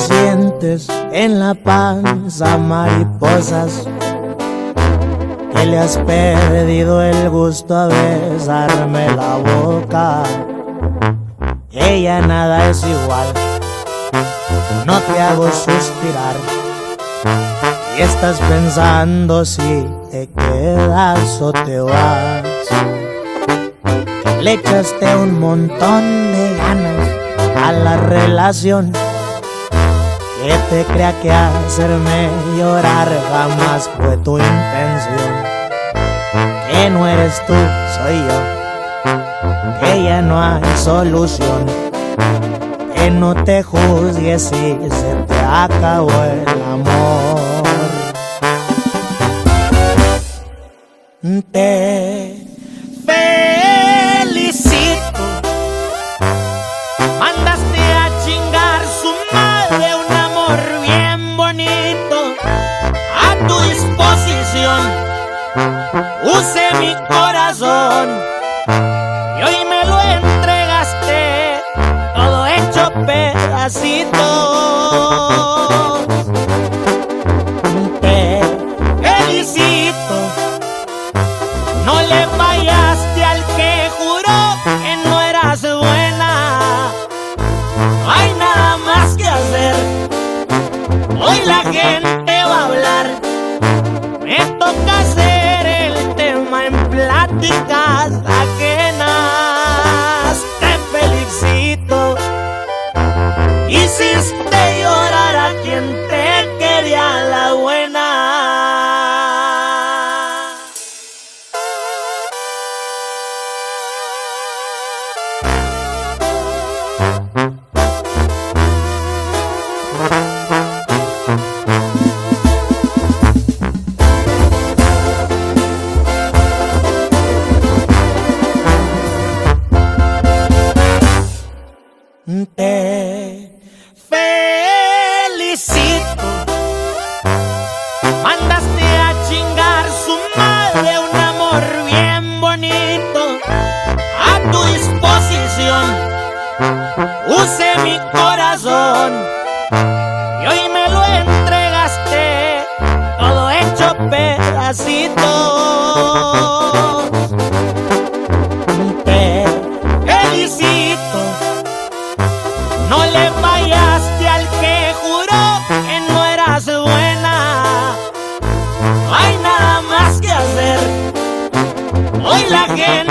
sientes en la panza mariposas, que le has perdido el gusto a besarme la boca. Ella nada es igual, no te hago suspirar. Y estás pensando si te quedas o te vas. Le echaste un montón de ganas a la relación. Que te crea que hacerme llorar jamás fue tu intención. Que no eres tú, soy yo. Que ya no hay solución. Que no te juzgues si se te acabó el amor. Te a tu disposición. Use mi corazón y hoy me lo entregaste todo hecho pedacitos. Te felicito. No le fallaste al que juró que no eras buena. No hay nada más que hacer. Hoy la gente Me toca hacer el tema en pláticas ajenas. Te felicito. Hiciste llorar a quien te quería Te felicito. Mandaste a chingar su madre un amor bien bonito a tu disposición. Use mi corazón y hoy me lo entregaste todo hecho pedacitos. No